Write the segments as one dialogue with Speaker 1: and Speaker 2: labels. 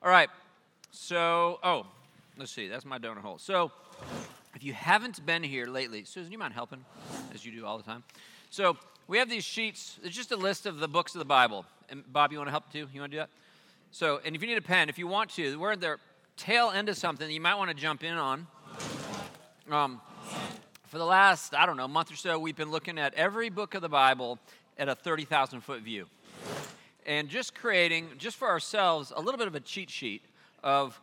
Speaker 1: All right. So, oh, let's see. That's my donut hole. So, if you haven't been here lately, Susan, you mind helping, as you do all the time? So, we have these sheets. It's just a list of the books of the Bible. And Bob, you want to help too? You want to do that? So, and if you need a pen, if you want to, we're at the tail end of something you might want to jump in on. Um, for the last, I don't know, month or so, we've been looking at every book of the Bible at a 30,000 foot view. And just creating, just for ourselves, a little bit of a cheat sheet of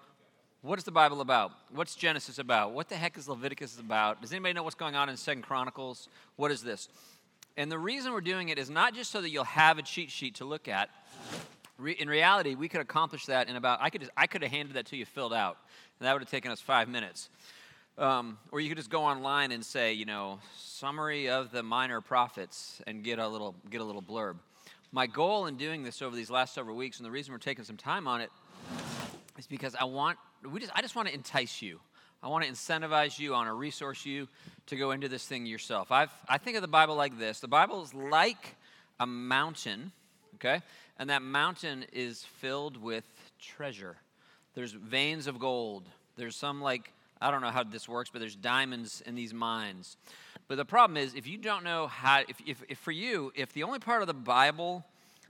Speaker 1: what is the Bible about? What's Genesis about? What the heck is Leviticus about? Does anybody know what's going on in Second Chronicles? What is this? And the reason we're doing it is not just so that you'll have a cheat sheet to look at. Re- in reality, we could accomplish that in about, I could, I could have handed that to you filled out, and that would have taken us five minutes. Um, or you could just go online and say, you know, summary of the minor prophets and get a little, get a little blurb. My goal in doing this over these last several weeks, and the reason we're taking some time on it, is because I want, we just, I just want to entice you. I want to incentivize you, I want to resource you to go into this thing yourself. I've, I think of the Bible like this the Bible is like a mountain, okay? And that mountain is filled with treasure. There's veins of gold. There's some like, I don't know how this works, but there's diamonds in these mines. But the problem is, if you don't know how, if, if, if for you, if the only part of the Bible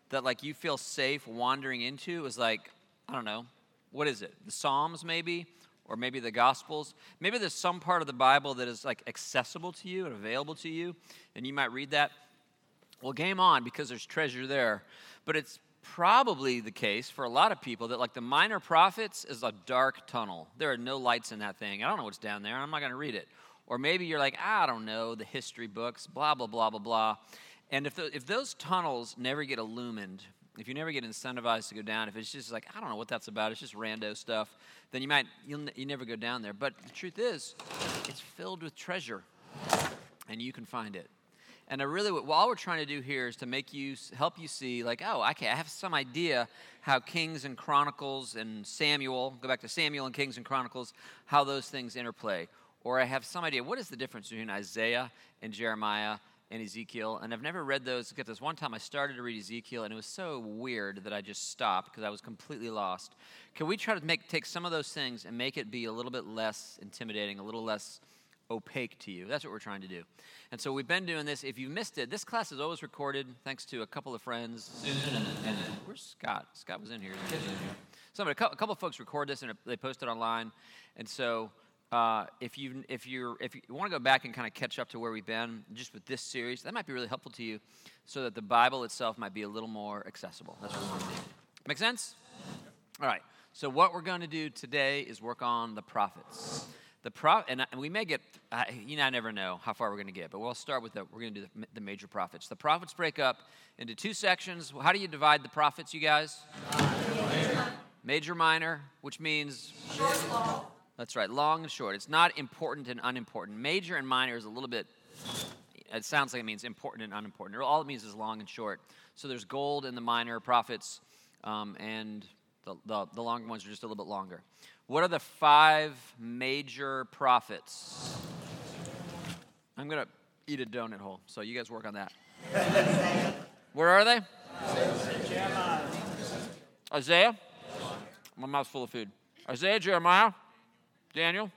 Speaker 1: that like you feel safe wandering into is like, I don't know, what is it? The Psalms maybe? or maybe the Gospels. Maybe there's some part of the Bible that is like accessible to you and available to you, and you might read that. Well, game on because there's treasure there. But it's probably the case for a lot of people that like the minor prophets is a dark tunnel. There are no lights in that thing. I don't know what's down there. And I'm not going to read it. Or maybe you're like, I don't know, the history books, blah, blah, blah, blah, blah. And if, the, if those tunnels never get illumined, if you never get incentivized to go down, if it's just like, I don't know what that's about, it's just rando stuff, then you might, you'll, you never go down there. But the truth is, it's filled with treasure, and you can find it. And I really, what all we're trying to do here is to make you, help you see, like, oh, okay, I have some idea how Kings and Chronicles and Samuel, go back to Samuel and Kings and Chronicles, how those things interplay. Or I have some idea, what is the difference between Isaiah and Jeremiah and Ezekiel, and I've never read those. Get this one time I started to read Ezekiel, and it was so weird that I just stopped because I was completely lost. Can we try to make take some of those things and make it be a little bit less intimidating, a little less opaque to you? That's what we're trying to do. And so we've been doing this. If you missed it, this class is always recorded, thanks to a couple of friends, Susan and, and where's Scott? Scott was in here. Somebody, a couple of folks record this and they post it online, and so. Uh, if you if you if you want to go back and kind of catch up to where we've been just with this series, that might be really helpful to you, so that the Bible itself might be a little more accessible. That's what going to do. Make sense? All right. So what we're going to do today is work on the prophets. The pro and we may get you know I never know how far we're going to get, but we'll start with the we're going to do the, the major prophets. The prophets break up into two sections. How do you divide the prophets, you guys? Major, major minor, which means. Short, that's right, long and short. It's not important and unimportant. Major and minor is a little bit, it sounds like it means important and unimportant. All it means is long and short. So there's gold in the minor prophets, um, and the, the, the longer ones are just a little bit longer. What are the five major prophets? I'm going to eat a donut hole, so you guys work on that. Where are they? Isaiah? My mouth's full of food. Isaiah, Jeremiah, Daniel?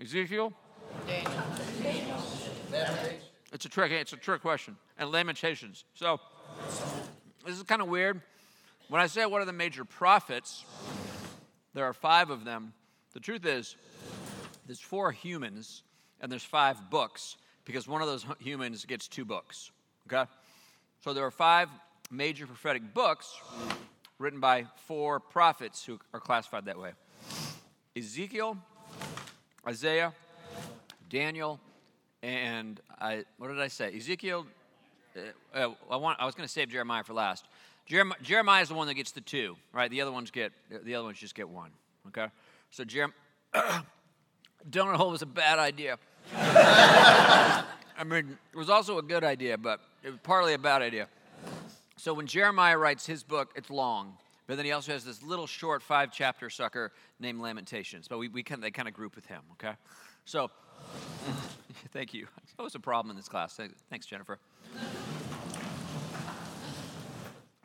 Speaker 1: Ezekiel? Daniel. It's a trick. It's a trick question. And Lamentations. So this is kind of weird. When I say what are the major prophets, there are five of them. The truth is, there's four humans and there's five books because one of those humans gets two books. Okay? So there are five major prophetic books written by four prophets who are classified that way Ezekiel, Isaiah, Daniel, and I, what did I say? Ezekiel. Uh, uh I, want, I was going to save Jeremiah for last. Jeremiah, Jeremiah is the one that gets the two, right? The other ones get the other ones just get one. Okay, so Jeremiah. donut hole was a bad idea. I mean, it was also a good idea, but it was partly a bad idea. So when Jeremiah writes his book, it's long. But then he also has this little short five chapter sucker named Lamentations. But we, we kind of, they kind of group with him, okay? So, thank you. That was a problem in this class. Thanks, Jennifer.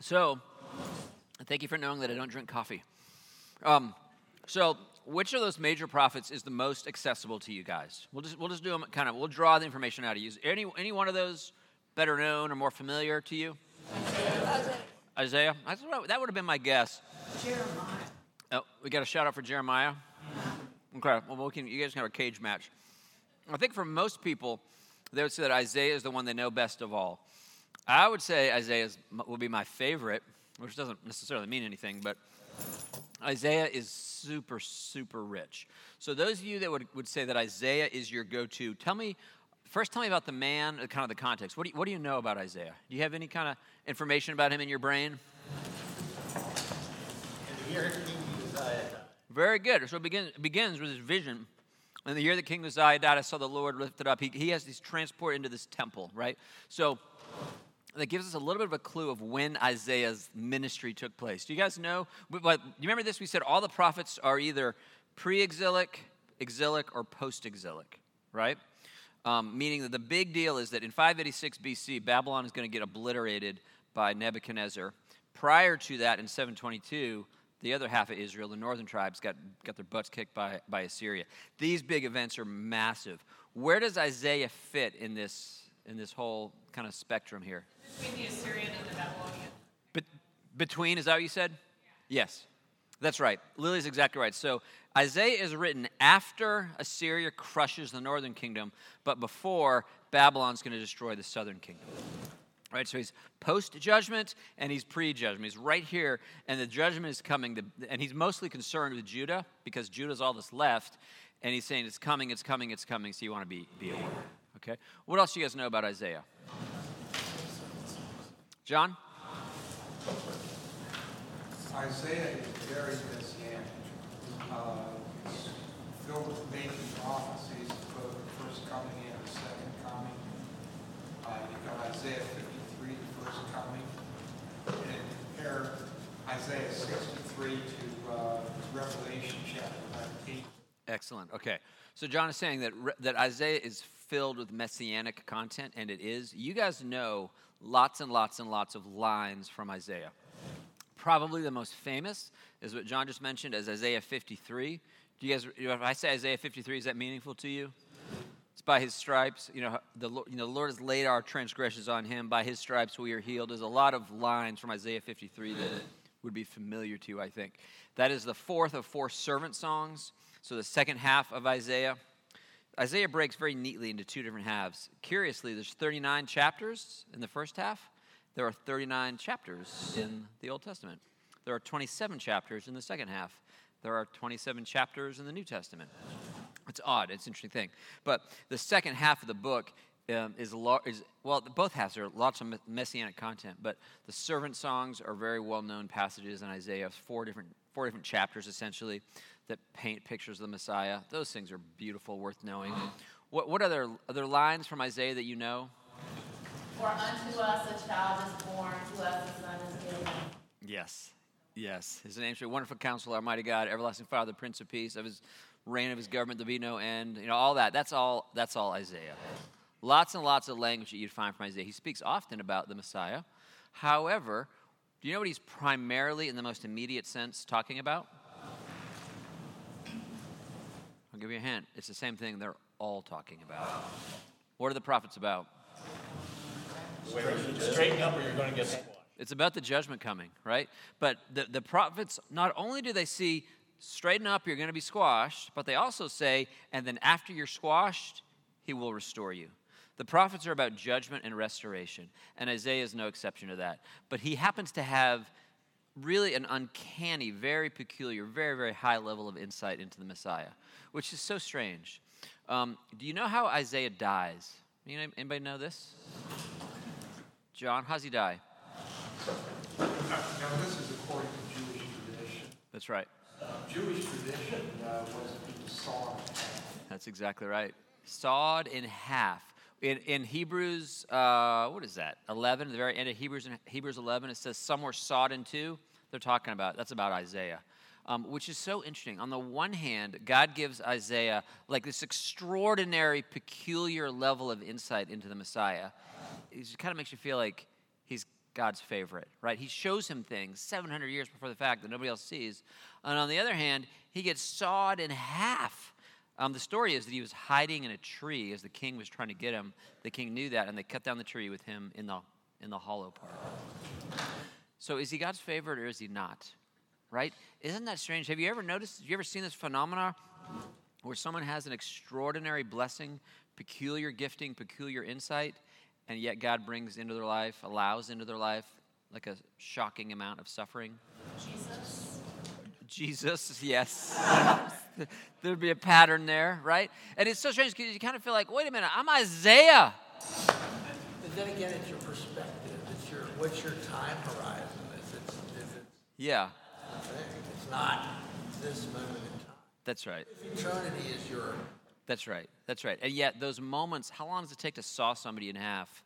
Speaker 1: So, thank you for knowing that I don't drink coffee. Um, so, which of those major prophets is the most accessible to you guys? We'll just we'll just do them kind of. We'll draw the information out of you. Any any one of those better known or more familiar to you? Isaiah. That would have been my guess.
Speaker 2: Jeremiah.
Speaker 1: Oh, we got a shout out for Jeremiah. Okay. Well, we can. You guys can have a cage match. I think for most people, they would say that Isaiah is the one they know best of all. I would say Isaiah will be my favorite, which doesn't necessarily mean anything, but Isaiah is super, super rich. So, those of you that would, would say that Isaiah is your go to, tell me, first tell me about the man, uh, kind of the context. What do, you, what do you know about Isaiah? Do you have any kind of information about him in your brain?
Speaker 2: In year King Uzziah died.
Speaker 1: Very good. So, it begins, begins with his vision. In the year that King Uzziah died, I saw the Lord lifted up. He, he has these transport into this temple, right? So, that gives us a little bit of a clue of when Isaiah's ministry took place. Do you guys know? But you remember this? We said all the prophets are either pre-exilic, exilic, or post-exilic, right? Um, meaning that the big deal is that in 586 BC, Babylon is going to get obliterated by Nebuchadnezzar. Prior to that, in 722, the other half of Israel, the northern tribes, got, got their butts kicked by, by Assyria. These big events are massive. Where does Isaiah fit in this, in this whole kind of spectrum here?
Speaker 3: Between the Assyrian and the Babylonian.
Speaker 1: But between, is that what you said? Yes. That's right. Lily's exactly right. So Isaiah is written after Assyria crushes the northern kingdom, but before Babylon's going to destroy the southern kingdom. Right, so he's post judgment and he's pre judgment. He's right here, and the judgment is coming. To, and he's mostly concerned with Judah because Judah's all that's left, and he's saying it's coming, it's coming, it's coming. So you want to be be aware. Okay. What else do you guys know about Isaiah? John?
Speaker 4: Isaiah is very messianic. Uh, it's filled with making prophecies of the first coming and the second coming. Uh, you've got Isaiah 53, the first coming. And compare Isaiah 63 to uh, Revelation chapter 19.
Speaker 1: Excellent. Okay. So John is saying that, that Isaiah is filled with messianic content, and it is. You guys know lots and lots and lots of lines from Isaiah. Probably the most famous is what John just mentioned as Isaiah 53. Do you guys, if I say Isaiah 53, is that meaningful to you? It's by his stripes. You know, the, you know, the Lord has laid our transgressions on him. By his stripes we are healed. There's a lot of lines from Isaiah 53 that would be familiar to you, I think. That is the fourth of four servant songs. So the second half of Isaiah. Isaiah breaks very neatly into two different halves. Curiously, there's 39 chapters in the first half. There are 39 chapters in the Old Testament. There are 27 chapters in the second half. There are 27 chapters in the New Testament. It's odd. It's an interesting thing. But the second half of the book um, is, lo- is, well, both halves are lots of messianic content, but the servant songs are very well known passages in Isaiah, four different, four different chapters essentially that paint pictures of the Messiah. Those things are beautiful, worth knowing. What, what other, other lines from Isaiah that you know?
Speaker 3: For unto us a child is born, to us a son is given.
Speaker 1: Yes, yes. His name shall be Wonderful Counselor, Almighty God, Everlasting Father, Prince of Peace. Of his reign of his government there be no end. You know all that. That's all. That's all Isaiah. Lots and lots of language that you'd find from Isaiah. He speaks often about the Messiah. However, do you know what he's primarily, in the most immediate sense, talking about? I'll give you a hint. It's the same thing they're all talking about. What are the prophets about?
Speaker 2: Straighten up or you're going to get squashed.
Speaker 1: It's about the judgment coming, right? But the, the prophets, not only do they see, straighten up, you're going to be squashed, but they also say, and then after you're squashed, he will restore you. The prophets are about judgment and restoration, and Isaiah is no exception to that. But he happens to have really an uncanny, very peculiar, very, very high level of insight into the Messiah, which is so strange. Um, do you know how Isaiah dies? Anybody know this? John, how's he die?
Speaker 4: Now, this is according to Jewish tradition.
Speaker 1: That's right.
Speaker 4: Uh, Jewish tradition uh, was being sawed in half.
Speaker 1: That's exactly right. Sawed in half. In, in Hebrews, uh, what is that? 11, the very end of Hebrews, Hebrews 11, it says some were sawed in two. They're talking about, that's about Isaiah. Um, which is so interesting. On the one hand, God gives Isaiah like this extraordinary, peculiar level of insight into the Messiah. It kind of makes you feel like he's God's favorite, right? He shows him things 700 years before the fact that nobody else sees. And on the other hand, he gets sawed in half. Um, the story is that he was hiding in a tree as the king was trying to get him. The king knew that, and they cut down the tree with him in the, in the hollow part. So is he God's favorite or is he not? Right? Isn't that strange? Have you ever noticed, have you ever seen this phenomena where someone has an extraordinary blessing, peculiar gifting, peculiar insight, and yet God brings into their life, allows into their life, like a shocking amount of suffering?
Speaker 3: Jesus.
Speaker 1: Jesus, yes. There'd be a pattern there, right? And it's so strange because you kind of feel like, wait a minute, I'm Isaiah.
Speaker 5: But then again, it's your perspective. It's your what's your time horizon? Is it, is it
Speaker 1: Yeah,
Speaker 5: not this moment in time.
Speaker 1: that's right.
Speaker 5: If eternity is your
Speaker 1: That's right. That's right. And yet, those moments, how long does it take to saw somebody in half?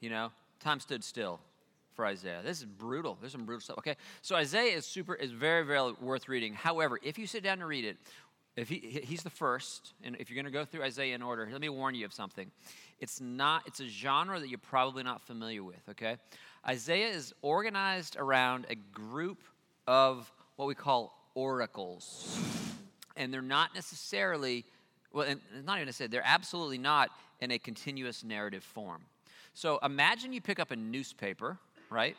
Speaker 1: You know, time stood still for Isaiah. This is brutal. There's some brutal stuff. Okay, so Isaiah is super, is very, very worth reading. However, if you sit down to read it, if he, he- he's the first, and if you're going to go through Isaiah in order, let me warn you of something. It's not. It's a genre that you're probably not familiar with. Okay, Isaiah is organized around a group of what we call oracles. And they're not necessarily well and it's not even to say they're absolutely not in a continuous narrative form. So imagine you pick up a newspaper right?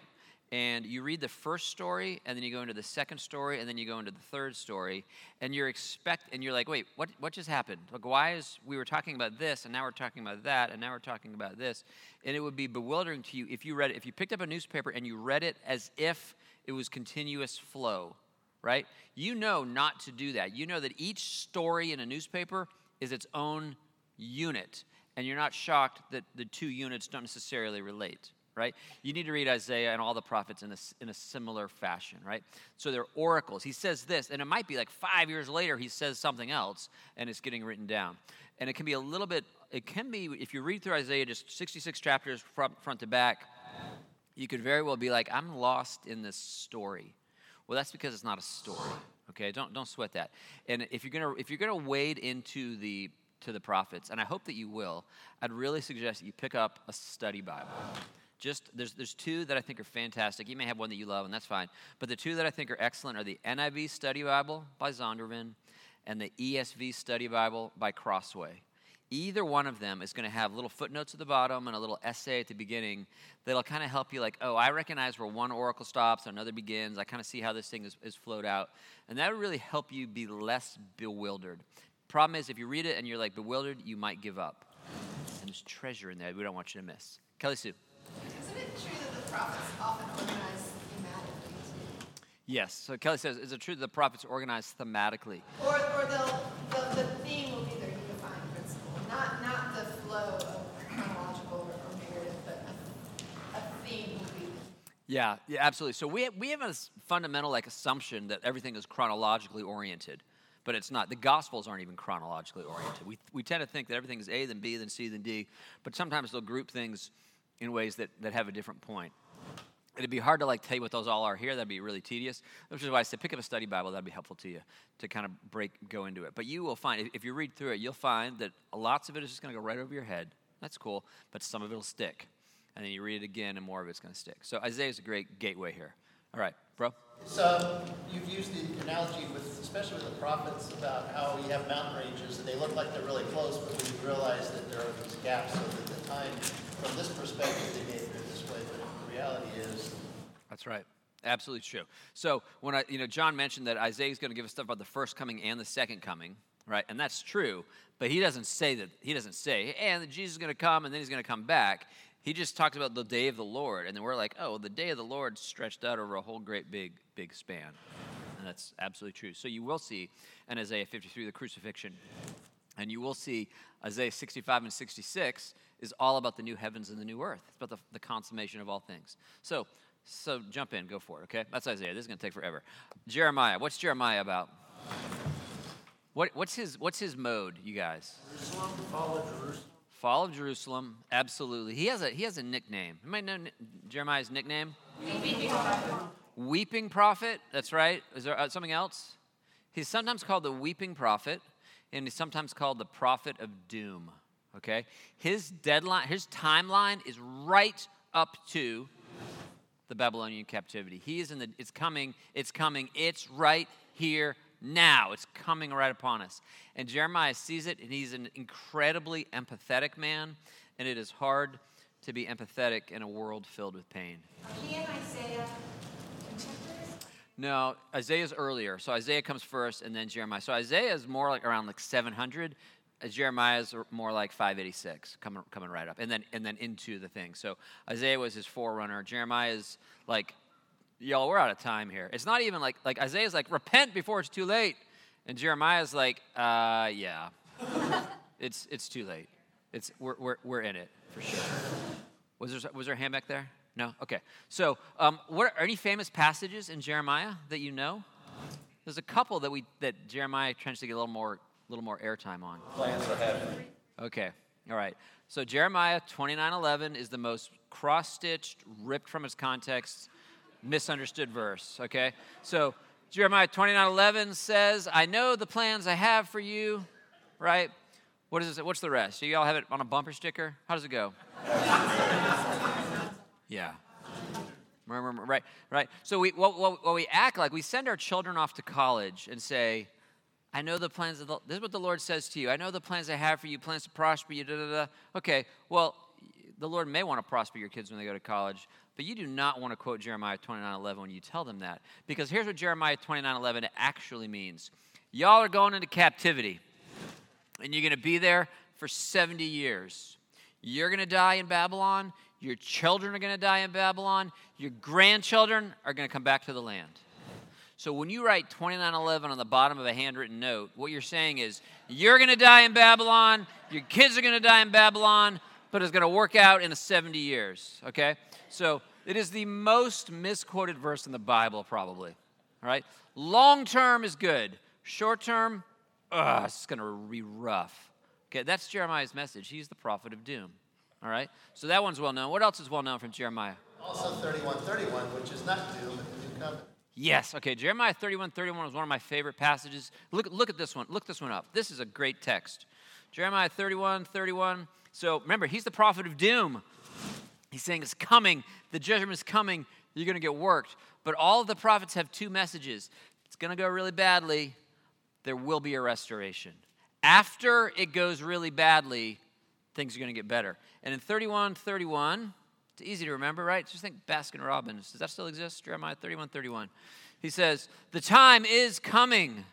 Speaker 1: And you read the first story and then you go into the second story and then you go into the third story and you're expect and you're like wait what what just happened? Like why is we were talking about this and now we're talking about that and now we're talking about this. And it would be bewildering to you if you read it if you picked up a newspaper and you read it as if it was continuous flow right? You know not to do that. You know that each story in a newspaper is its own unit, and you're not shocked that the two units don't necessarily relate, right? You need to read Isaiah and all the prophets in a, in a similar fashion, right? So they're oracles. He says this, and it might be like five years later he says something else, and it's getting written down. And it can be a little bit, it can be, if you read through Isaiah just 66 chapters front, front to back, you could very well be like, I'm lost in this story. Well, that's because it's not a story. Okay, don't don't sweat that. And if you're gonna if you're gonna wade into the to the prophets, and I hope that you will, I'd really suggest that you pick up a study Bible. Just there's there's two that I think are fantastic. You may have one that you love, and that's fine. But the two that I think are excellent are the NIV Study Bible by Zondervan and the ESV Study Bible by Crossway. Either one of them is going to have little footnotes at the bottom and a little essay at the beginning that'll kind of help you, like, oh, I recognize where one oracle stops, and another begins. I kind of see how this thing is, is flowed out. And that will really help you be less bewildered. Problem is, if you read it and you're like bewildered, you might give up. And there's treasure in there we don't want you to miss. Kelly Sue.
Speaker 6: Isn't it true that the prophets often organize thematically?
Speaker 1: Yes. So Kelly says, is it true that the prophets are organized thematically?
Speaker 6: Or, or they'll, the, the theme will be their unifying principle, not, not the flow of chronological or, or narrative, but a, a theme will be.
Speaker 1: Yeah, yeah, absolutely. So we we have a fundamental like assumption that everything is chronologically oriented, but it's not. The Gospels aren't even chronologically oriented. We, we tend to think that everything is A, then B, then C, then D, but sometimes they'll group things in ways that, that have a different point. It'd be hard to like tell you what those all are here. That'd be really tedious. Which is why I said pick up a study Bible. That'd be helpful to you to kind of break go into it. But you will find if you read through it, you'll find that lots of it is just going to go right over your head. That's cool, but some of it'll stick, and then you read it again, and more of it's going to stick. So Isaiah is a great gateway here. All right, bro.
Speaker 2: So you've used the analogy with, especially with the prophets, about how you have mountain ranges and they look like they're really close, but then you realize that there are these gaps, so that the time, from this perspective, they may appear this way, but the reality is,
Speaker 1: That's right. Absolutely true. So when I, you know, John mentioned that Isaiah is going to give us stuff about the first coming and the second coming, right? And that's true. But he doesn't say that. He doesn't say, and Jesus is going to come and then he's going to come back. He just talks about the day of the Lord, and then we're like, oh, the day of the Lord stretched out over a whole great big, big span, and that's absolutely true. So you will see in Isaiah 53 the crucifixion, and you will see Isaiah 65 and 66 is all about the new heavens and the new earth. It's about the, the consummation of all things. So, so jump in, go for it, okay? That's Isaiah. This is going to take forever. Jeremiah. What's Jeremiah about? What, what's, his, what's his mode, you guys?
Speaker 5: Jerusalem.
Speaker 1: Fall of Jerusalem, absolutely. He has a, he has a nickname. You might know Jeremiah's nickname? Weeping prophet, that's right. Is there uh, something else? He's sometimes called the weeping prophet, and he's sometimes called the prophet of doom. Okay? His deadline, his timeline is right up to the Babylonian captivity. He is in the, it's coming, it's coming, it's right here now. It's coming right upon us. And Jeremiah sees it, and he's an incredibly empathetic man, and it is hard to be empathetic in a world filled with pain.
Speaker 6: Are he and Isaiah?
Speaker 1: No, Isaiah's earlier. So Isaiah comes first and then Jeremiah. So Isaiah is more like around like 700. Uh, Jeremiah's more like 586, coming coming right up, and then and then into the thing. So Isaiah was his forerunner. Jeremiah is like, y'all, we're out of time here. It's not even like like Isaiah's like repent before it's too late, and Jeremiah's like, uh, yeah, it's it's too late. It's we're we're we're in it for sure. Was there was there a hand back there? No. Okay. So, um, what are any famous passages in Jeremiah that you know? There's a couple that we that Jeremiah tries to get a little more a little more airtime on.
Speaker 2: Plans ahead.
Speaker 1: Okay. All right. So Jeremiah 29:11 is the most cross-stitched, ripped from its context, misunderstood verse, okay? So Jeremiah 29:11 says, "I know the plans I have for you." Right? What is it? What's the rest? Do you all have it on a bumper sticker? How does it go? yeah. Right, right. So we, what, what, what we act like, we send our children off to college and say, I know the plans of the, this is what the Lord says to you. I know the plans I have for you, plans to prosper you, da, da, da. Okay, well, the Lord may want to prosper your kids when they go to college, but you do not want to quote Jeremiah 29 11 when you tell them that. Because here's what Jeremiah 29 11 actually means Y'all are going into captivity, and you're going to be there for 70 years. You're going to die in Babylon. Your children are going to die in Babylon. Your grandchildren are going to come back to the land. So when you write 2911 on the bottom of a handwritten note, what you're saying is you're going to die in Babylon, your kids are going to die in Babylon, but it's going to work out in 70 years, okay? So it is the most misquoted verse in the Bible probably. All right? Long term is good. Short term, ugh, it's going to be rough. Okay, that's Jeremiah's message. He's the prophet of doom. All right? So that one's well known. What else is well known from Jeremiah?
Speaker 2: Also 3131, which is not doom, but the new covenant.
Speaker 1: Yes. Okay. Jeremiah 31 31 is one of my favorite passages. Look, look at this one. Look this one up. This is a great text. Jeremiah 31 31. So remember, he's the prophet of doom. He's saying it's coming. The judgment is coming. You're going to get worked. But all of the prophets have two messages. It's going to go really badly. There will be a restoration. After it goes really badly, things are going to get better. And in 31 31, it's easy to remember, right? Just think Baskin Robbins. Does that still exist? Jeremiah 31 31. He says, The time is coming,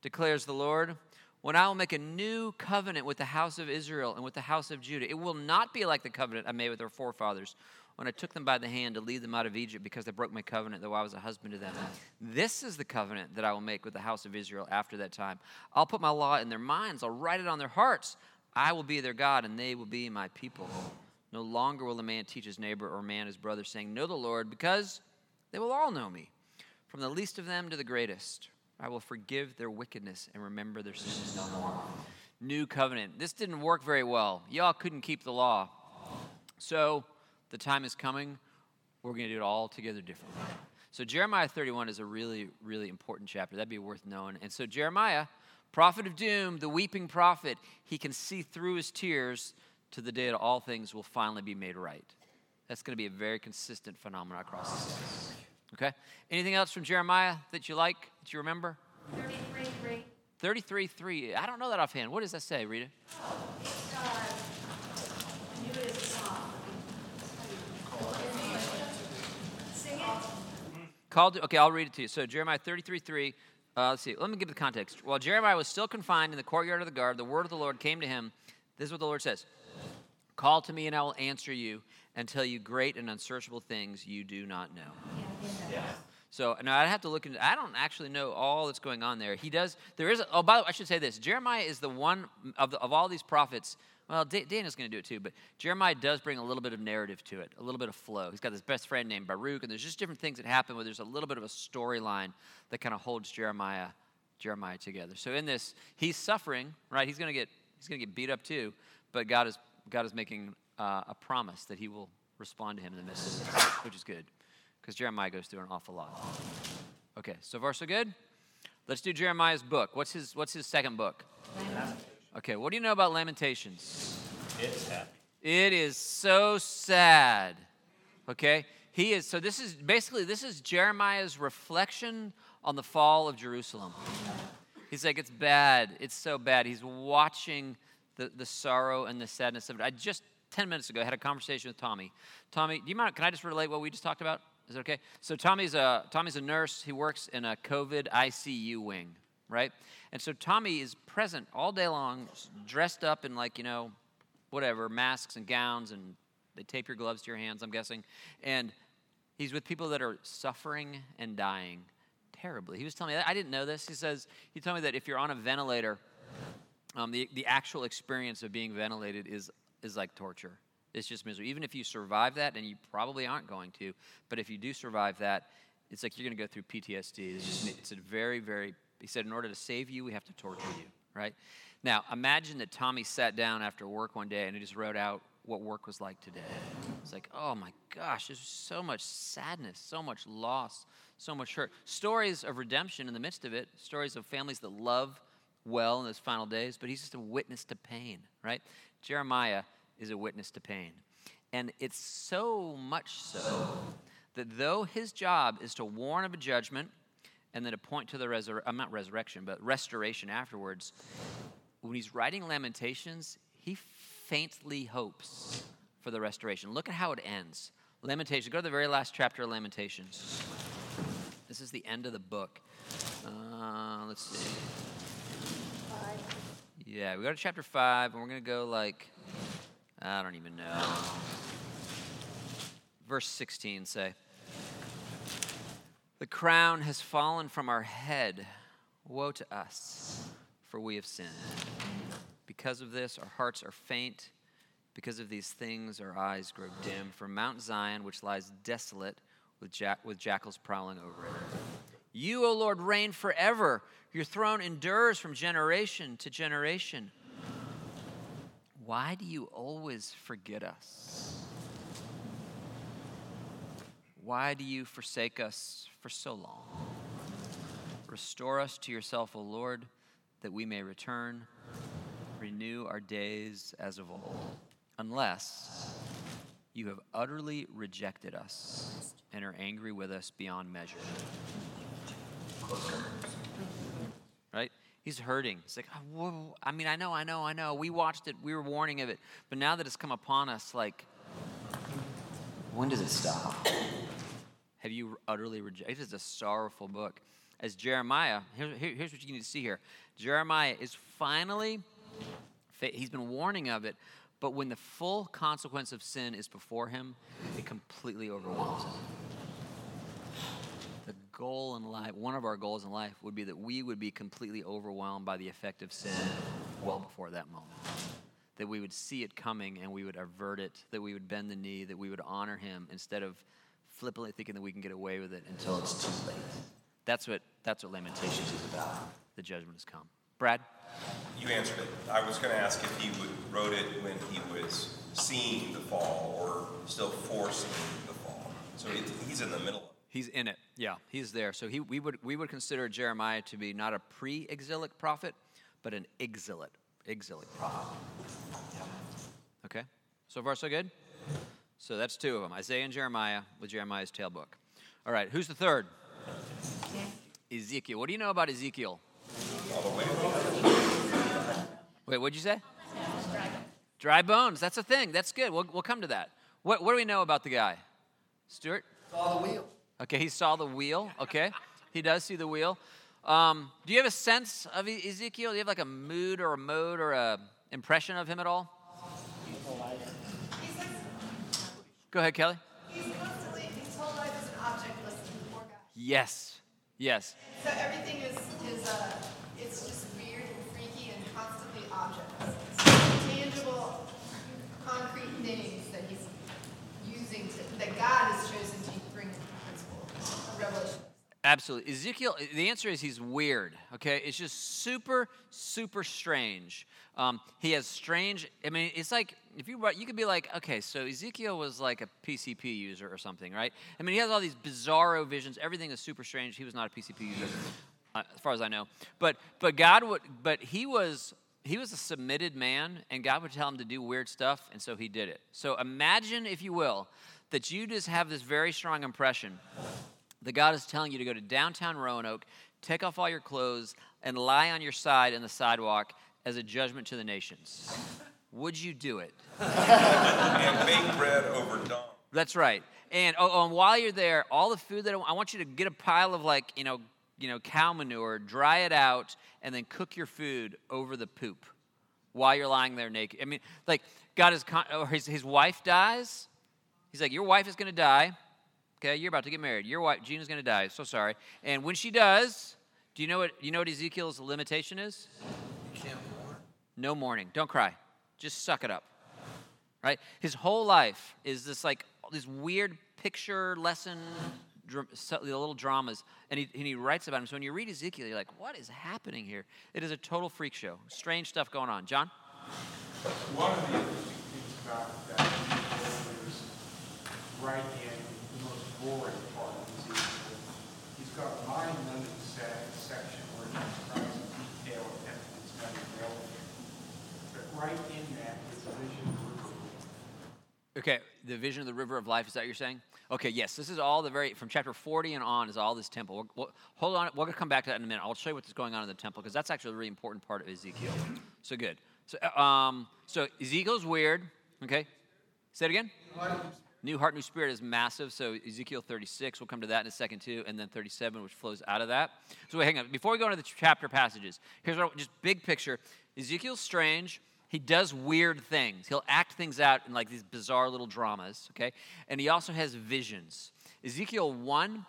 Speaker 1: declares the Lord, when I will make a new covenant with the house of Israel and with the house of Judah. It will not be like the covenant I made with their forefathers when I took them by the hand to lead them out of Egypt because they broke my covenant, though I was a husband to them. This is the covenant that I will make with the house of Israel after that time. I'll put my law in their minds, I'll write it on their hearts. I will be their God, and they will be my people. No longer will a man teach his neighbor or man his brother, saying, Know the Lord, because they will all know me, from the least of them to the greatest. I will forgive their wickedness and remember their sins no more. New covenant. This didn't work very well. Y'all couldn't keep the law. So the time is coming. We're going to do it all together differently. So Jeremiah 31 is a really, really important chapter. That'd be worth knowing. And so Jeremiah, prophet of doom, the weeping prophet, he can see through his tears to the day that all things will finally be made right. That's going to be a very consistent phenomenon across the states. Okay? Anything else from Jeremiah that you like, that you remember?
Speaker 6: 33, 3.
Speaker 1: 33 3. I don't know that offhand. What does that say, Rita?
Speaker 6: It's, uh, I knew it. Sing it.
Speaker 1: Called okay, I'll read it to you. So Jeremiah 33 3. Uh, let's see. Let me give the context. While Jeremiah was still confined in the courtyard of the guard, the word of the Lord came to him. This is what the Lord says Call to me, and I will answer you and tell you great and unsearchable things you do not know. So now I'd have to look into. I don't actually know all that's going on there. He does. There is. Oh, by the way, I should say this. Jeremiah is the one of the, of all these prophets. Well, Da- Daniel's going to do it too, but Jeremiah does bring a little bit of narrative to it, a little bit of flow. He's got his best friend named Baruch, and there's just different things that happen where there's a little bit of a storyline that kind of holds Jeremiah Jeremiah together. So in this, he's suffering, right? He's going to get he's going to get beat up too, but God is God is making uh, a promise that He will respond to him in the midst of this, which is good because Jeremiah goes through an awful lot. Okay, so far so good. Let's do Jeremiah's book. What's his What's his second book? Okay, what do you know about Lamentations?
Speaker 7: It's happy.
Speaker 1: It is so sad. Okay? he is. So this is basically this is Jeremiah's reflection on the fall of Jerusalem. He's like, it's bad. It's so bad. He's watching the, the sorrow and the sadness of it. I just 10 minutes ago had a conversation with Tommy. Tommy, do you mind? Can I just relate what we just talked about? Is it okay? So Tommy's a Tommy's a nurse. He works in a COVID ICU wing, right? And so Tommy is present all day long, dressed up in like you know, whatever masks and gowns, and they tape your gloves to your hands. I'm guessing, and he's with people that are suffering and dying terribly. He was telling me that I didn't know this. He says he told me that if you're on a ventilator, um, the the actual experience of being ventilated is is like torture. It's just misery. Even if you survive that, and you probably aren't going to, but if you do survive that, it's like you're going to go through PTSD. It's just it's a very very. He said, in order to save you, we have to torture you, right? Now, imagine that Tommy sat down after work one day and he just wrote out what work was like today. It's like, oh my gosh, there's so much sadness, so much loss, so much hurt. Stories of redemption in the midst of it, stories of families that love well in those final days, but he's just a witness to pain, right? Jeremiah is a witness to pain. And it's so much so that though his job is to warn of a judgment and then to point to the resurrection, uh, not resurrection, but restoration afterwards, when he's writing Lamentations, he faintly hopes for the restoration. Look at how it ends. Lamentations, go to the very last chapter of Lamentations. This is the end of the book. Uh, let's see. Yeah, we go to chapter 5, and we're going to go like, I don't even know. Verse 16 say, The crown has fallen from our head. Woe to us, for we have sinned. Because of this, our hearts are faint. Because of these things, our eyes grow dim. From Mount Zion, which lies desolate, with, jack- with jackals prowling over it. You, O Lord, reign forever. Your throne endures from generation to generation. Why do you always forget us? Why do you forsake us for so long? Restore us to yourself, O Lord, that we may return. Renew our days as of old, unless you have utterly rejected us and are angry with us beyond measure. He's hurting. He's like, "Oh, whoa, I mean, I know, I know, I know. We watched it, we were warning of it. But now that it's come upon us, like, when does it stop? Have you utterly rejected? It is a sorrowful book. As Jeremiah, here- here's what you need to see here Jeremiah is finally, he's been warning of it, but when the full consequence of sin is before him, it completely overwhelms him. Goal in life, one of our goals in life, would be that we would be completely overwhelmed by the effect of sin well before that moment. That we would see it coming and we would avert it, that we would bend the knee, that we would honor him instead of flippantly thinking that we can get away with it until it's too late. That's what, that's what Lamentations is about. The judgment has come. Brad?
Speaker 7: You answered it. I was going to ask if he would, wrote it when he was seeing the fall or still foreseeing the fall. So it, he's in the middle.
Speaker 1: He's in it. Yeah, he's there. So he, we, would, we would consider Jeremiah to be not a pre exilic prophet, but an exilic, exilic prophet. Okay? So far, so good? So that's two of them Isaiah and Jeremiah with Jeremiah's tail book. All right, who's the third? Ezekiel. What do you know about Ezekiel? Wait, what'd you say? Dry bones. That's a thing. That's good. We'll, we'll come to that. What, what do we know about the guy? Stuart?
Speaker 5: Saw the wheel.
Speaker 1: Okay, he saw the wheel. Okay, he does see the wheel. Um, do you have a sense of Ezekiel? Do you have like a mood or a mode or a impression of him at all? Go ahead, Kelly.
Speaker 6: he's constantly, his whole life is an object lesson, the poor.
Speaker 1: Yes, yes.
Speaker 6: So everything is, is, uh, it's just weird and freaky and constantly object lessons. Tangible, concrete things that he's using to, that God has chosen to bring principle, of
Speaker 1: Absolutely. Ezekiel, the answer is he's weird, okay? It's just super, super strange. Um, he has strange, I mean, it's like, if you, you could be like, okay, so Ezekiel was like a PCP user or something, right? I mean, he has all these bizarro visions. Everything is super strange. He was not a PCP user, uh, as far as I know. But, but God would, but he was, he was a submitted man, and God would tell him to do weird stuff, and so he did it. So imagine, if you will, that you just have this very strong impression that God is telling you to go to downtown Roanoke, take off all your clothes, and lie on your side in the sidewalk as a judgment to the nations? Would you do it?
Speaker 7: And bake bread over dawn.
Speaker 1: That's right. And oh, oh, and while you're there, all the food that I, I want you to get a pile of like you know you know cow manure, dry it out, and then cook your food over the poop while you're lying there naked. I mean, like God is con- or his his wife dies. He's like, your wife is going to die. Okay, you're about to get married. Your wife Gina's going to die. So sorry. And when she does, do you know what you know what Ezekiel's limitation is?
Speaker 5: Mourn.
Speaker 1: No mourning. Don't cry. Just suck it up. Right? His whole life is this like this weird picture lesson, the little dramas, and he, and he writes about them. So when you read Ezekiel, you're like, what is happening here? It is a total freak show. Strange stuff going on. John?
Speaker 4: One of the interesting things about that is right in the boring part of Ezekiel. He's got a mind-numbing section where he describes in detail everything that's going to be. But right in that is a vision of the river.
Speaker 1: Okay, the vision of the river of life, is that what you're saying? Okay, yes, this is all the very, from chapter 40 and on is all this temple. We'll, we'll- hold on, we're going to come back to that in a minute. I'll show you what's going on in the temple because that's actually a really important part of Ezekiel. So good. So, um, so Ezekiel's weird, okay? Say it again? New heart, new spirit is massive. So Ezekiel 36, we'll come to that in a second too, and then 37, which flows out of that. So wait, hang on. Before we go into the chapter passages, here's what, just big picture. Ezekiel's strange. He does weird things. He'll act things out in like these bizarre little dramas, okay? And he also has visions. Ezekiel 1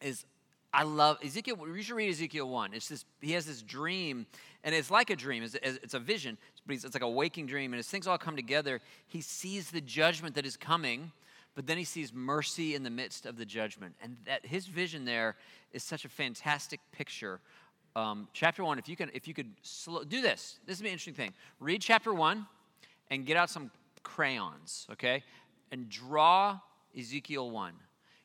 Speaker 1: is I love Ezekiel. You should read Ezekiel one. It's this. He has this dream, and it's like a dream. It's, it's a vision, but it's, like a waking dream. And as things all come together, he sees the judgment that is coming, but then he sees mercy in the midst of the judgment. And that his vision there is such a fantastic picture. Um, chapter one. If you can, if you could slow, do this. This is an interesting thing. Read chapter one, and get out some crayons, okay, and draw Ezekiel one.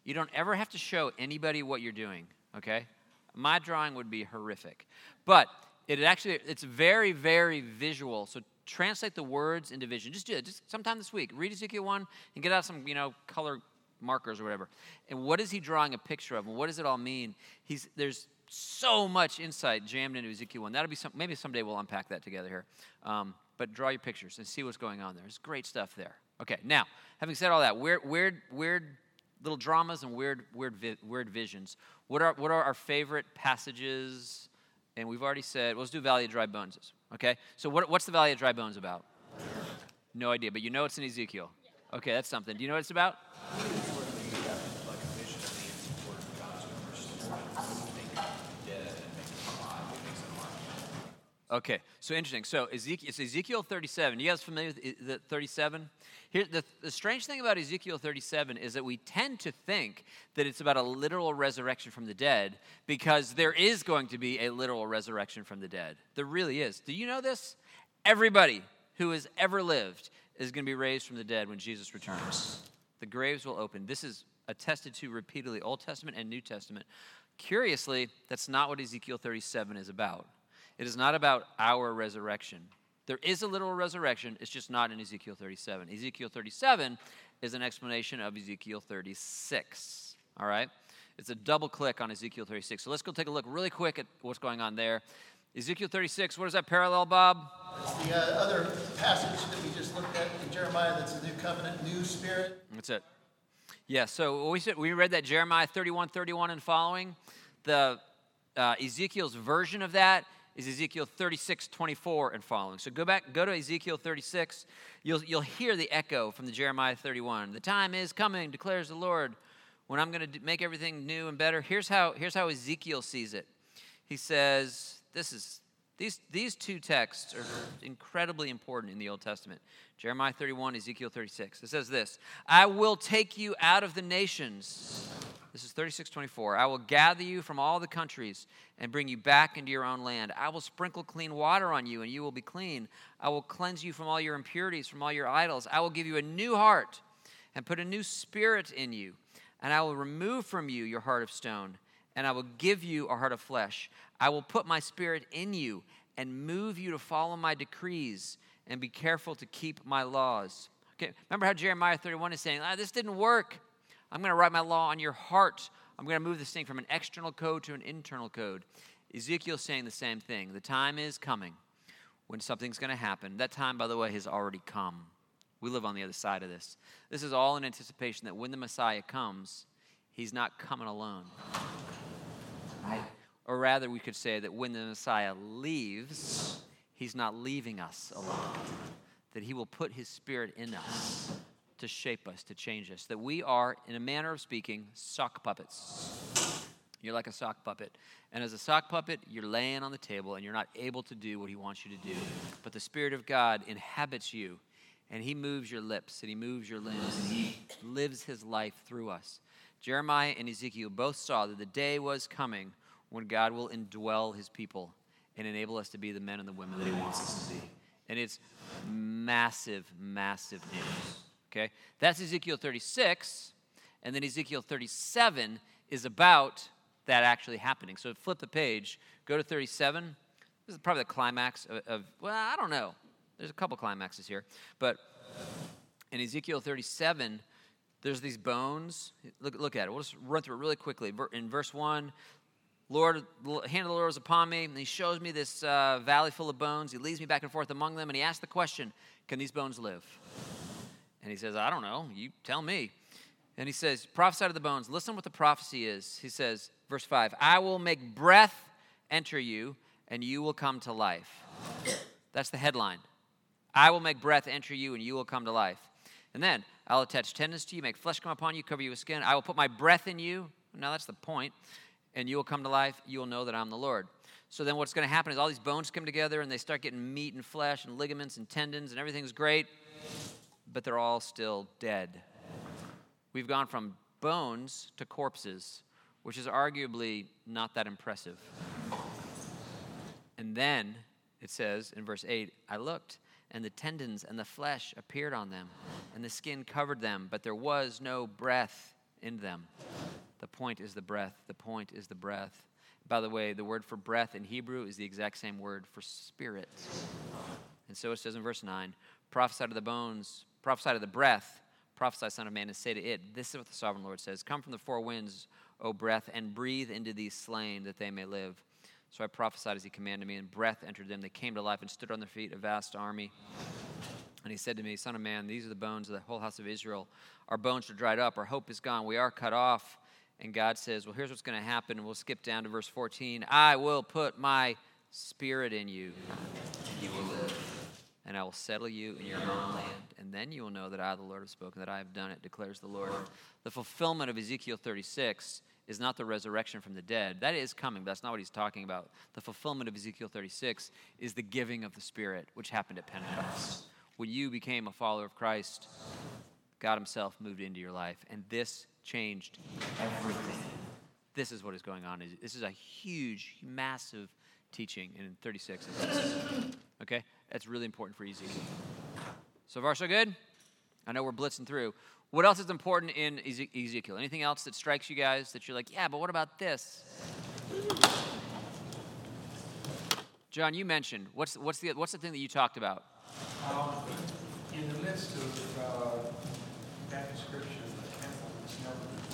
Speaker 1: You don't ever have to show anybody what you're doing, okay? My drawing would be horrific. But it actually it's very very visual. So translate the words into vision. Just do it. Just sometime this week. Read Ezekiel 1 and get out some, you know, color markers or whatever. And what is he drawing a picture of? And what does it all mean? He's there's so much insight jammed into Ezekiel 1. That'll be some maybe someday we'll unpack that together here. Um, but draw your pictures and see what's going on there. There's great stuff there. Okay, now, having said all that, weird, weird, weird little dramas and weird, weird, weird visions. What are, what are our favorite passages? And we've already said, well, let's do Valley of Dry Bones. Okay, so what, what's the Valley of Dry Bones about? No idea, but you know it's in Ezekiel. Okay, that's something. Do you know what it's about? Okay, so interesting. So Ezekiel, it's Ezekiel 37. You guys familiar with the 37? Here, the, the strange thing about Ezekiel 37 is that we tend to think that it's about a literal resurrection from the dead because there is going to be a literal resurrection from the dead. There really is. Do you know this? Everybody who has ever lived is going to be raised from the dead when Jesus returns. The graves will open. This is attested to repeatedly, Old Testament and New Testament. Curiously, that's not what Ezekiel 37 is about. It is not about our resurrection. There is a literal resurrection, it's just not in Ezekiel 37. Ezekiel 37 is an explanation of Ezekiel 36. All right? It's a double click on Ezekiel 36. So let's go take a look really quick at what's going on there. Ezekiel 36, what is that parallel, Bob?
Speaker 2: It's the uh, other passage that we just looked at in Jeremiah, that's the new covenant, new spirit.
Speaker 1: That's it. Yeah, so we said we read that Jeremiah 31, 31 and following. The uh, Ezekiel's version of that is Ezekiel 36, 24 and following. So go back, go to Ezekiel 36. You'll, you'll hear the echo from the Jeremiah 31. The time is coming, declares the Lord, when I'm going to make everything new and better. Here's how, here's how Ezekiel sees it. He says, this is, these, these two texts are incredibly important in the Old Testament. Jeremiah 31, Ezekiel 36. It says this I will take you out of the nations. This is 3624. I will gather you from all the countries and bring you back into your own land. I will sprinkle clean water on you, and you will be clean. I will cleanse you from all your impurities, from all your idols. I will give you a new heart and put a new spirit in you. And I will remove from you your heart of stone, and I will give you a heart of flesh. I will put my spirit in you and move you to follow my decrees and be careful to keep my laws. Okay, remember how Jeremiah 31 is saying, ah, this didn't work. I'm going to write my law on your heart. I'm going to move this thing from an external code to an internal code. Ezekiel's saying the same thing. The time is coming when something's going to happen. That time, by the way, has already come. We live on the other side of this. This is all in anticipation that when the Messiah comes, he's not coming alone. Right? Or rather, we could say that when the Messiah leaves, he's not leaving us alone. That he will put his spirit in us to shape us, to change us. That we are, in a manner of speaking, sock puppets. You're like a sock puppet. And as a sock puppet, you're laying on the table and you're not able to do what he wants you to do. But the Spirit of God inhabits you and he moves your lips and he moves your limbs and he lives his life through us. Jeremiah and Ezekiel both saw that the day was coming when God will indwell his people and enable us to be the men and the women that he wants us to be. And it's massive, massive news. Okay? That's Ezekiel 36. And then Ezekiel 37 is about that actually happening. So flip the page, go to 37. This is probably the climax of, of well, I don't know. There's a couple climaxes here. But in Ezekiel 37, there's these bones. Look, look at it. We'll just run through it really quickly. In verse 1, Lord, hand of the Lord is upon me, and he shows me this uh, valley full of bones. He leads me back and forth among them, and he asks the question, Can these bones live? And he says, I don't know. You tell me. And he says, Prophesy to the bones. Listen what the prophecy is. He says, verse 5 I will make breath enter you, and you will come to life. That's the headline. I will make breath enter you, and you will come to life. And then I'll attach tendons to you, make flesh come upon you, cover you with skin. I will put my breath in you. Now that's the point. And you will come to life. You will know that I'm the Lord. So then what's going to happen is all these bones come together and they start getting meat and flesh and ligaments and tendons and everything's great, but they're all still dead. We've gone from bones to corpses, which is arguably not that impressive. And then it says in verse 8, I looked and the tendons and the flesh appeared on them, and the skin covered them, but there was no breath in them. Point is the breath. The point is the breath. By the way, the word for breath in Hebrew is the exact same word for spirit. And so it says in verse 9 prophesy to the bones, prophesy to the breath, prophesy, Son of Man, and say to it, This is what the sovereign Lord says Come from the four winds, O breath, and breathe into these slain that they may live. So I prophesied as he commanded me, and breath entered them. They came to life and stood on their feet, a vast army. And he said to me, Son of man, these are the bones of the whole house of Israel. Our bones are dried up, our hope is gone, we are cut off. And God says, Well, here's what's going to happen. We'll skip down to verse 14. I will put my spirit in you, and you will live. And I will settle you in your own land. And then you will know that I, the Lord, have spoken, that I have done it, declares the Lord. The fulfillment of Ezekiel 36 is not the resurrection from the dead. That is coming, but that's not what he's talking about. The fulfillment of Ezekiel 36 is the giving of the Spirit, which happened at Pentecost. When you became a follower of Christ, God Himself moved into your life, and this changed everything. This is what is going on. This is a huge, massive teaching in 36. Okay? That's really important for Ezekiel. So far, so good? I know we're blitzing through. What else is important in Ezekiel? Anything else that strikes you guys that you're like, yeah, but what about this? John, you mentioned what's what's the what's the thing that you talked about?
Speaker 4: Um, in the midst of uh, that description of the temple that's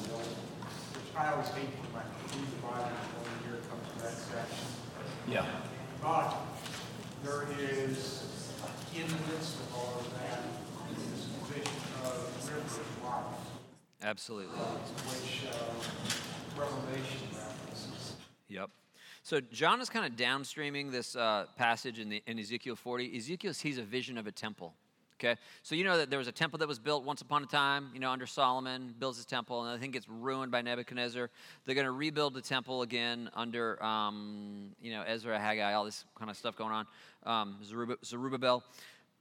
Speaker 4: never been built, which I always hate when I read the Bible when here comes to that section.
Speaker 1: Yeah.
Speaker 4: But there is in the midst of all of that this vision of
Speaker 1: Absolutely.
Speaker 4: Which uh, Revelation references.
Speaker 1: Yep. So John is kind of downstreaming this uh, passage in, the, in Ezekiel 40. Ezekiel sees a vision of a temple. Okay, so you know that there was a temple that was built once upon a time, you know, under Solomon, builds his temple, and I think it's ruined by Nebuchadnezzar. They're going to rebuild the temple again under, um, you know, Ezra, Haggai, all this kind of stuff going on, um, Zerubbabel.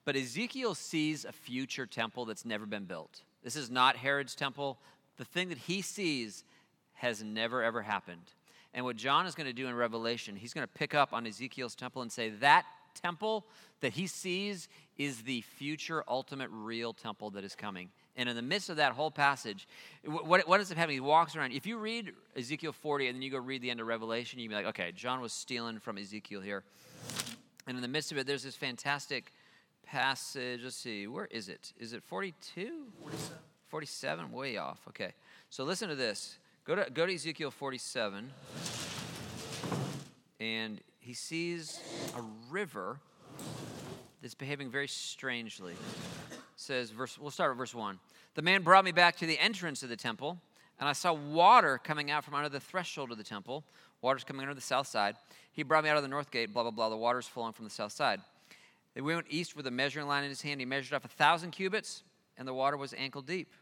Speaker 1: But Ezekiel sees a future temple that's never been built. This is not Herod's temple. The thing that he sees has never, ever happened. And what John is going to do in Revelation, he's going to pick up on Ezekiel's temple and say, that temple that he sees is the future, ultimate, real temple that is coming. And in the midst of that whole passage, what, what ends up happening? He walks around. If you read Ezekiel 40 and then you go read the end of Revelation, you'd be like, okay, John was stealing from Ezekiel here. And in the midst of it, there's this fantastic passage. Let's see, where is it? Is it 42? 47. 47, way off. Okay. So listen to this. Go to, go to Ezekiel 47, and he sees a river that's behaving very strangely. Says, verse, we'll start with verse 1. The man brought me back to the entrance of the temple, and I saw water coming out from under the threshold of the temple. Water's coming under the south side. He brought me out of the north gate, blah, blah, blah. The water's flowing from the south side. They went east with a measuring line in his hand. He measured off a thousand cubits, and the water was ankle deep.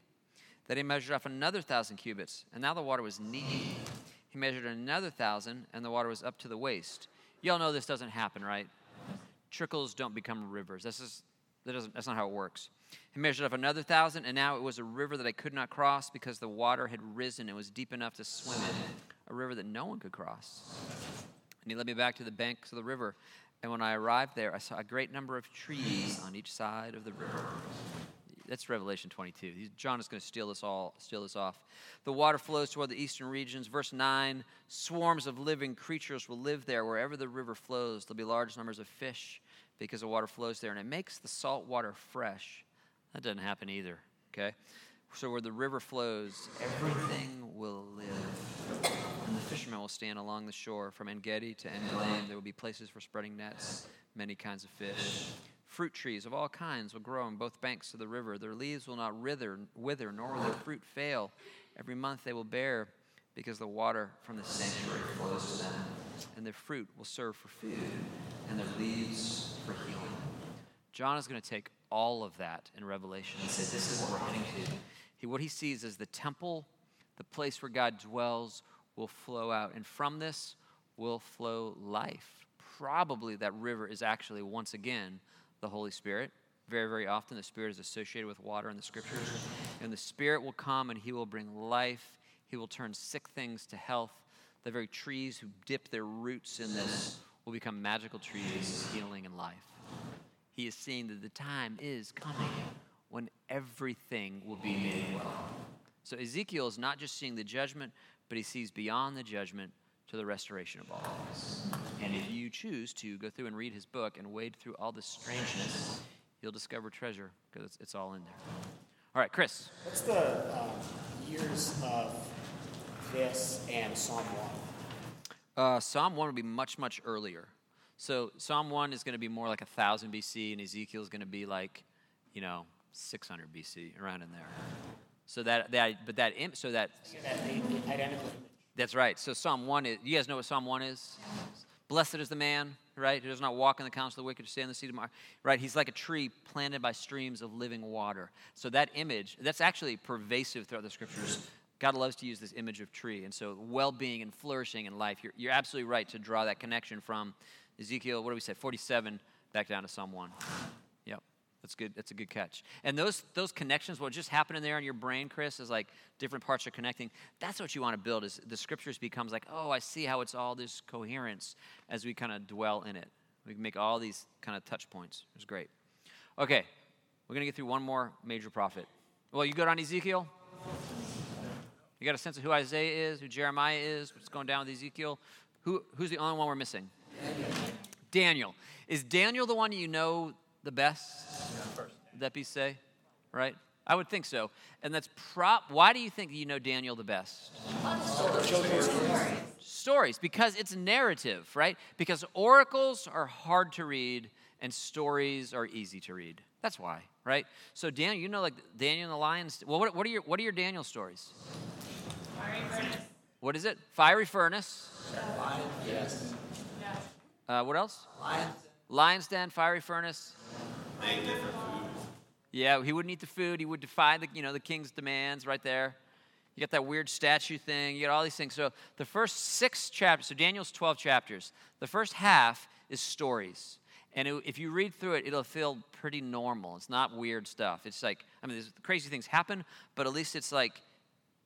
Speaker 1: Then he measured off another thousand cubits, and now the water was knee deep. He measured another thousand, and the water was up to the waist. You all know this doesn't happen, right? Trickles don't become rivers. That's just that doesn't, that's not how it works. He measured off another thousand, and now it was a river that I could not cross because the water had risen and was deep enough to swim in, a river that no one could cross. And he led me back to the banks of the river. And when I arrived there, I saw a great number of trees on each side of the river. That's Revelation 22. John is going to steal this all, steal this off. The water flows toward the eastern regions. Verse 9 Swarms of living creatures will live there. Wherever the river flows, there'll be large numbers of fish because the water flows there, and it makes the salt water fresh. That doesn't happen either, okay? So where the river flows, everything will live. And the fishermen will stand along the shore from Engedi to En Eglaim. There will be places for spreading nets, many kinds of fish. Fruit trees of all kinds will grow on both banks of the river. Their leaves will not wither, wither, nor will their fruit fail. Every month they will bear, because the water from the sanctuary flows to them. And their fruit will serve for food, and their leaves for healing. John is going to take all of that in Revelation and say, This is what we're heading to. He, what he sees is the temple, the place where God dwells, will flow out. And from this will flow life. Probably that river is actually, once again, the Holy Spirit. Very, very often, the Spirit is associated with water in the scriptures. And the Spirit will come and he will bring life. He will turn sick things to health. The very trees who dip their roots in this will become magical trees, healing and life. He is seeing that the time is coming when everything will be made well. So Ezekiel is not just seeing the judgment, but he sees beyond the judgment to the restoration of all things. And if you choose to go through and read his book and wade through all the strangeness, you'll discover treasure because it's, it's all in there. All right, Chris.
Speaker 8: What's the um, years of this and Psalm 1?
Speaker 1: Uh, Psalm 1 would be much, much earlier. So Psalm 1 is going to be more like 1000 BC, and Ezekiel is going to be like, you know, 600 BC, around in there. So that, that but that, im- so that,
Speaker 8: So that identical.
Speaker 1: That's right. So Psalm 1 is, you guys know what Psalm 1 is? Blessed is the man, right, who does not walk in the counsel of the wicked, or stand in the seat of mar- right? He's like a tree planted by streams of living water. So that image, that's actually pervasive throughout the scriptures. God loves to use this image of tree. And so well-being and flourishing in life, you're, you're absolutely right to draw that connection from Ezekiel, what do we say, 47 back down to Psalm 1. That's good. That's a good catch. And those those connections, what just happened in there in your brain, Chris, is like different parts are connecting. That's what you want to build. Is the scriptures becomes like, oh, I see how it's all this coherence as we kind of dwell in it. We can make all these kind of touch points. It's great. Okay, we're gonna get through one more major prophet. Well, you good on Ezekiel? You got a sense of who Isaiah is, who Jeremiah is, what's going down with Ezekiel? Who, who's the only one we're missing? Daniel. Is Daniel the one you know the best? Would that be say? Right? I would think so. And that's prop. Why do you think you know Daniel the best? Stories, because it's narrative, right? Because oracles are hard to read and stories are easy to read. That's why, right? So Daniel, you know, like Daniel and the lions. Well, what, what are your what are your Daniel stories? What is it? Fiery furnace.
Speaker 5: Yes.
Speaker 1: Uh, what else?
Speaker 5: Lions.
Speaker 1: Lion's den, fiery furnace.
Speaker 7: Make different food.
Speaker 1: Yeah, he wouldn't eat the food. He would defy the, you know, the king's demands right there. You got that weird statue thing. You got all these things. So the first six chapters, so Daniel's 12 chapters, the first half is stories. And it, if you read through it, it'll feel pretty normal. It's not weird stuff. It's like, I mean, crazy things happen, but at least it's like,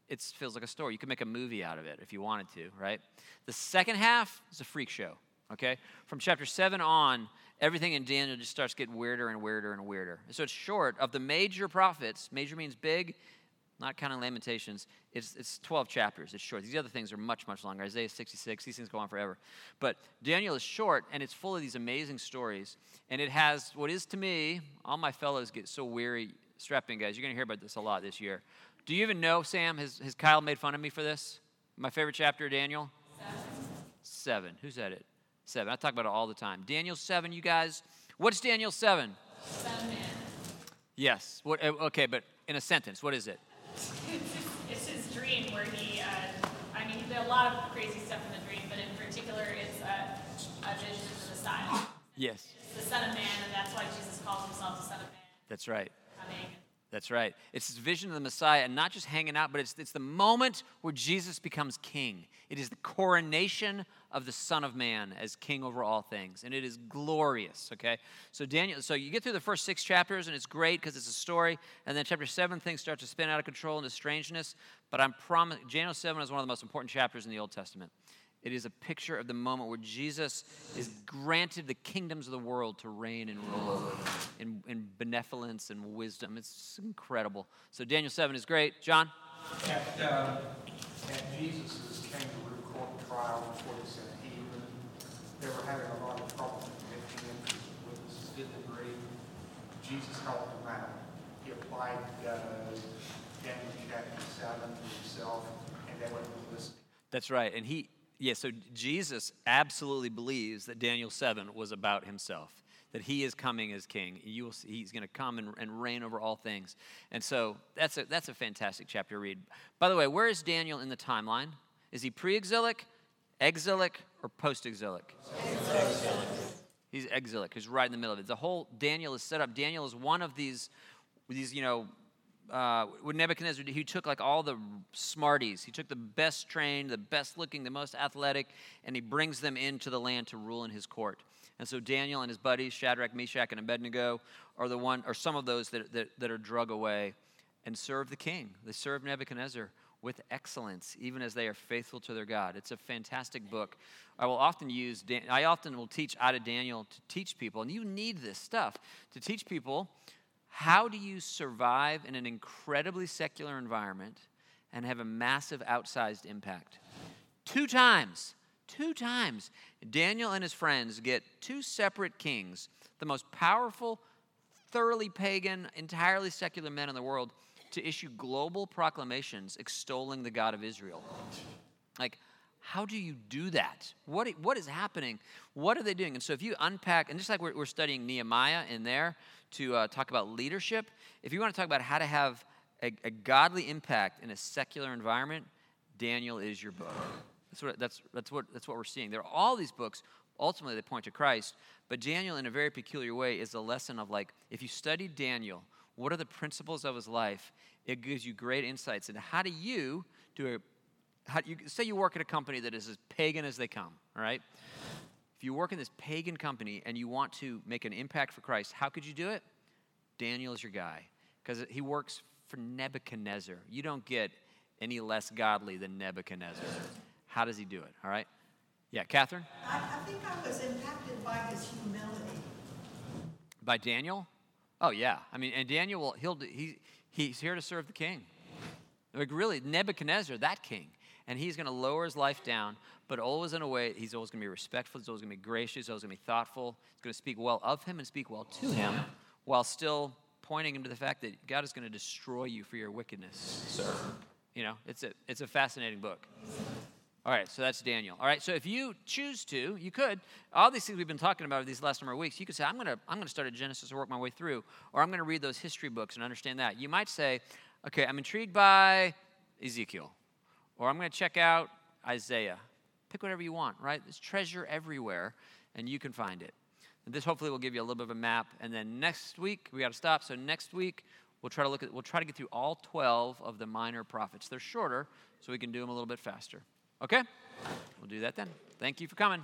Speaker 1: it feels like a story. You could make a movie out of it if you wanted to, right? The second half is a freak show, okay? From chapter 7 on, everything in Daniel just starts getting weirder and weirder and weirder. So it's short of the major prophets, major means big, not counting Lamentations, it's, it's 12 chapters. It's short. These other things are much, much longer. Isaiah 66, these things go on forever. But Daniel is short, and it's full of these amazing stories. And it has what is to me, all my fellows get so weary. Strap in, guys. You're going to hear about this a lot this year. Do you even know, Sam? Has, has Kyle made fun of me for this? My favorite chapter Daniel? Seven. Seven. Who's that it? Seven. I talk about it all the time. Daniel 7, you guys. What's Daniel 7?
Speaker 3: Son of man.
Speaker 1: Yes. What, uh, okay, but in a sentence, what is it?
Speaker 9: It's his, dream where he, uh, I mean, there's a lot of crazy stuff in the dream, but in particular, it's a, a vision of the Messiah.
Speaker 1: Yes.
Speaker 9: It's the Son of Man, and that's why Jesus calls himself the Son of Man.
Speaker 1: That's right.
Speaker 9: Coming.
Speaker 1: That's right. It's this vision of the Messiah, and not just hanging out, but it's, it's the moment where Jesus becomes king. It is the coronation of the Son of Man as king over all things, and it is glorious, okay? So, Daniel, so you get through the first six chapters, and it's great because it's a story, and then chapter seven, things start to spin out of control into strangeness, but I'm promise, Daniel 7 is one of the most important chapters in the Old Testament. It is a picture of the moment where Jesus is granted the kingdoms of the world to reign and rule over in, in benevolence and wisdom. It's incredible. So Daniel 7 is great. John?
Speaker 4: At, uh, at Jesus' kangaroo court trial before the Sanhedrin, they were having a lot of trouble convicting him because the witnesses didn't agree. Jesus helped them out. He applied uh, Daniel chapter 7 to himself, and they were listening.
Speaker 1: That's right. And he, yeah, so Jesus absolutely believes that Daniel 7 was about himself, that he is coming as king. You will see, he's going to come and, and reign over all things. And so that's a, that's a fantastic chapter to read. By the way, where is Daniel in the timeline? Is he pre exilic, exilic, or post exilic? He's exilic. He's right in the middle of it. The whole Daniel is set up. Daniel is one of these, these you know, uh, with Nebuchadnezzar, he took like all the smarties. He took the best trained, the best looking, the most athletic, and he brings them into the land to rule in his court. And so Daniel and his buddies, Shadrach, Meshach, and Abednego, are the one, or some of those that, that, that are drug away and serve the king. They serve Nebuchadnezzar with excellence, even as they are faithful to their God. It's a fantastic book. I will often use, Dan- I often will teach out of Daniel to teach people, and you need this stuff to teach people how do you survive in an incredibly secular environment and have a massive outsized impact? Two times, two times, Daniel and his friends get two separate kings, the most powerful, thoroughly pagan, entirely secular men in the world, to issue global proclamations extolling the God of Israel. Like, how do you do that? What, what is happening? What are they doing? And so, if you unpack, and just like we're, we're studying Nehemiah in there to uh, talk about leadership, if you want to talk about how to have a, a, godly impact in a secular environment, Daniel is your book. That's what, that's, that's, what, that's what we're seeing. There are all these books, ultimately, they point to Christ, but Daniel, in a very peculiar way, is a lesson of like, if you study Daniel, what are the principles of his life? It gives you great insights into how do you do a how, you, say you work at a company that is as pagan as they come, all right? If you work in this pagan company and you want to make an impact for Christ, how could you do it? Daniel is your guy because he works for Nebuchadnezzar. You don't get any less godly than Nebuchadnezzar. How does he do it? All right? Yeah, Catherine?
Speaker 10: I, I think I was impacted by his humility.
Speaker 1: By Daniel? Oh, yeah. I mean, and Daniel, will, he'll, he, he's here to serve the king. Like, really, Nebuchadnezzar, that king and he's going to lower his life down, but always in a way, he's always going to be respectful, he's always going to be gracious, he's always going to be thoughtful, he's going to speak well of him and speak well to him, while still pointing him to the fact that God is going to destroy you for your wickedness, sir. You know, it's a, it's a fascinating book. All right, so that's Daniel. All right, so if you choose to, you could. All these things we've been talking about these last number of weeks, you could say, I'm going to I'm to start at Genesis and work my way through, or I'm going to read those history books and understand that. You might say, okay, I'm intrigued by Ezekiel or I'm going to check out Isaiah. Pick whatever you want, right? There's treasure everywhere, and you can find it. And this hopefully will give you a little bit of a map. And then next week, we got to stop. So next week, we'll try to look at, we'll try to get through all 12 of the minor prophets. They're shorter, so we can do them a little bit faster. Okay? We'll do that then. Thank you for coming.